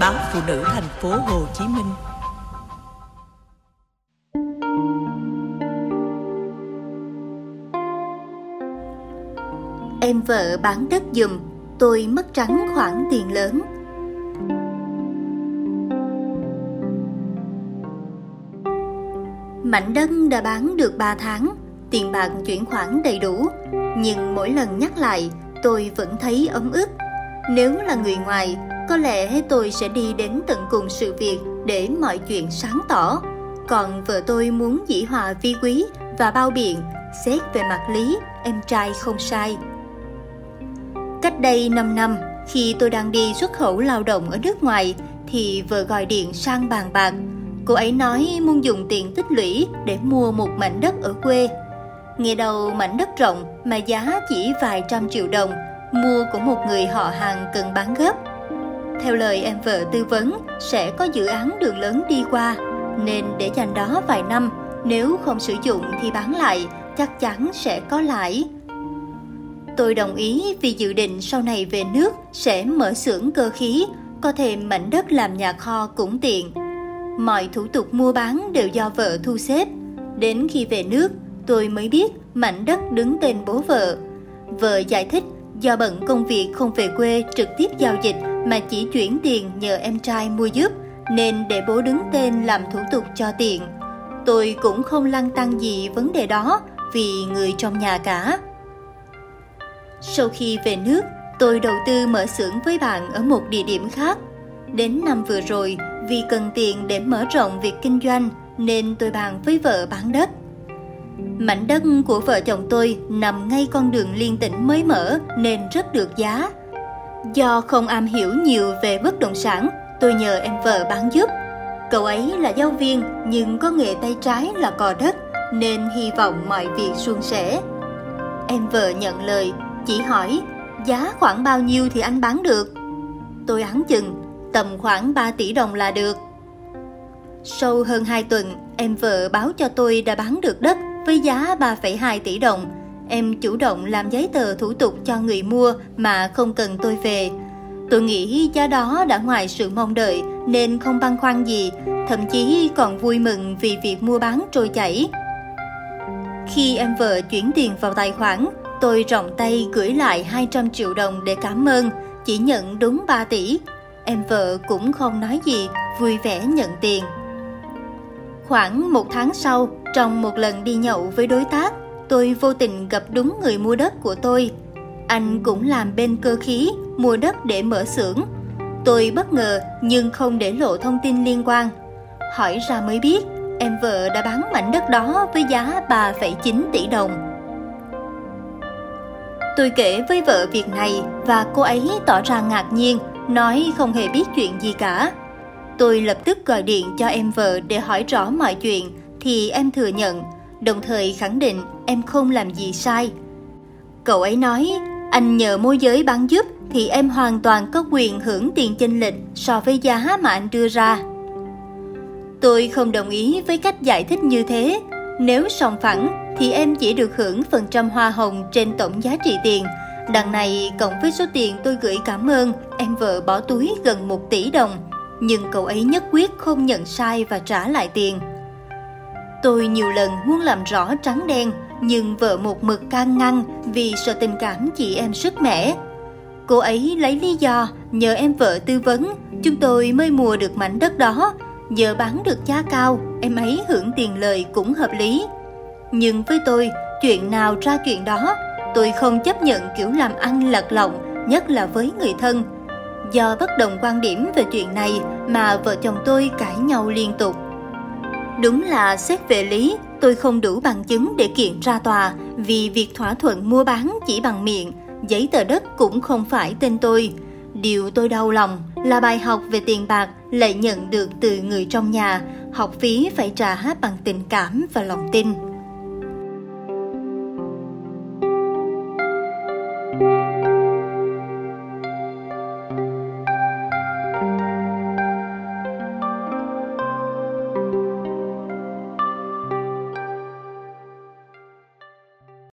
báo phụ nữ thành phố Hồ Chí Minh. Em vợ bán đất dùm, tôi mất trắng khoản tiền lớn. Mảnh đất đã bán được 3 tháng, tiền bạc chuyển khoản đầy đủ, nhưng mỗi lần nhắc lại, tôi vẫn thấy ấm ức. Nếu là người ngoài, có lẽ tôi sẽ đi đến tận cùng sự việc để mọi chuyện sáng tỏ. Còn vợ tôi muốn dĩ hòa vi quý và bao biện, xét về mặt lý, em trai không sai. Cách đây 5 năm, khi tôi đang đi xuất khẩu lao động ở nước ngoài, thì vợ gọi điện sang bàn bạc. Cô ấy nói muốn dùng tiền tích lũy để mua một mảnh đất ở quê. Nghe đầu mảnh đất rộng mà giá chỉ vài trăm triệu đồng, mua của một người họ hàng cần bán gấp. Theo lời em vợ tư vấn, sẽ có dự án đường lớn đi qua, nên để dành đó vài năm, nếu không sử dụng thì bán lại, chắc chắn sẽ có lãi. Tôi đồng ý vì dự định sau này về nước sẽ mở xưởng cơ khí, có thêm mảnh đất làm nhà kho cũng tiện. Mọi thủ tục mua bán đều do vợ thu xếp. Đến khi về nước, tôi mới biết mảnh đất đứng tên bố vợ. Vợ giải thích do bận công việc không về quê trực tiếp giao dịch mà chỉ chuyển tiền nhờ em trai mua giúp nên để bố đứng tên làm thủ tục cho tiện. Tôi cũng không lăng tăng gì vấn đề đó vì người trong nhà cả. Sau khi về nước, tôi đầu tư mở xưởng với bạn ở một địa điểm khác. Đến năm vừa rồi, vì cần tiền để mở rộng việc kinh doanh nên tôi bàn với vợ bán đất. Mảnh đất của vợ chồng tôi nằm ngay con đường liên tỉnh mới mở nên rất được giá. Do không am hiểu nhiều về bất động sản, tôi nhờ em vợ bán giúp. Cậu ấy là giáo viên nhưng có nghề tay trái là cò đất nên hy vọng mọi việc suôn sẻ. Em vợ nhận lời chỉ hỏi giá khoảng bao nhiêu thì anh bán được. Tôi áng chừng, tầm khoảng 3 tỷ đồng là được. Sau hơn 2 tuần, em vợ báo cho tôi đã bán được đất với giá 3,2 tỷ đồng. Em chủ động làm giấy tờ thủ tục cho người mua mà không cần tôi về. Tôi nghĩ giá đó đã ngoài sự mong đợi nên không băn khoăn gì, thậm chí còn vui mừng vì việc mua bán trôi chảy. Khi em vợ chuyển tiền vào tài khoản, Tôi rộng tay gửi lại 200 triệu đồng để cảm ơn, chỉ nhận đúng 3 tỷ. Em vợ cũng không nói gì, vui vẻ nhận tiền. Khoảng một tháng sau, trong một lần đi nhậu với đối tác, tôi vô tình gặp đúng người mua đất của tôi. Anh cũng làm bên cơ khí, mua đất để mở xưởng. Tôi bất ngờ nhưng không để lộ thông tin liên quan. Hỏi ra mới biết, em vợ đã bán mảnh đất đó với giá 3,9 tỷ đồng. Tôi kể với vợ việc này và cô ấy tỏ ra ngạc nhiên, nói không hề biết chuyện gì cả. Tôi lập tức gọi điện cho em vợ để hỏi rõ mọi chuyện thì em thừa nhận, đồng thời khẳng định em không làm gì sai. Cậu ấy nói, anh nhờ môi giới bán giúp thì em hoàn toàn có quyền hưởng tiền chênh lệch so với giá mà anh đưa ra. Tôi không đồng ý với cách giải thích như thế. Nếu sòng phẳng thì em chỉ được hưởng phần trăm hoa hồng trên tổng giá trị tiền. Đằng này cộng với số tiền tôi gửi cảm ơn, em vợ bỏ túi gần 1 tỷ đồng. Nhưng cậu ấy nhất quyết không nhận sai và trả lại tiền. Tôi nhiều lần muốn làm rõ trắng đen, nhưng vợ một mực can ngăn vì sợ tình cảm chị em sức mẻ. Cô ấy lấy lý do nhờ em vợ tư vấn, chúng tôi mới mua được mảnh đất đó. Nhờ bán được giá cao, em ấy hưởng tiền lời cũng hợp lý. Nhưng với tôi, chuyện nào ra chuyện đó, tôi không chấp nhận kiểu làm ăn lật lọng, nhất là với người thân. Do bất đồng quan điểm về chuyện này mà vợ chồng tôi cãi nhau liên tục. Đúng là xét về lý, tôi không đủ bằng chứng để kiện ra tòa vì việc thỏa thuận mua bán chỉ bằng miệng, giấy tờ đất cũng không phải tên tôi. Điều tôi đau lòng là bài học về tiền bạc lại nhận được từ người trong nhà, học phí phải trả bằng tình cảm và lòng tin.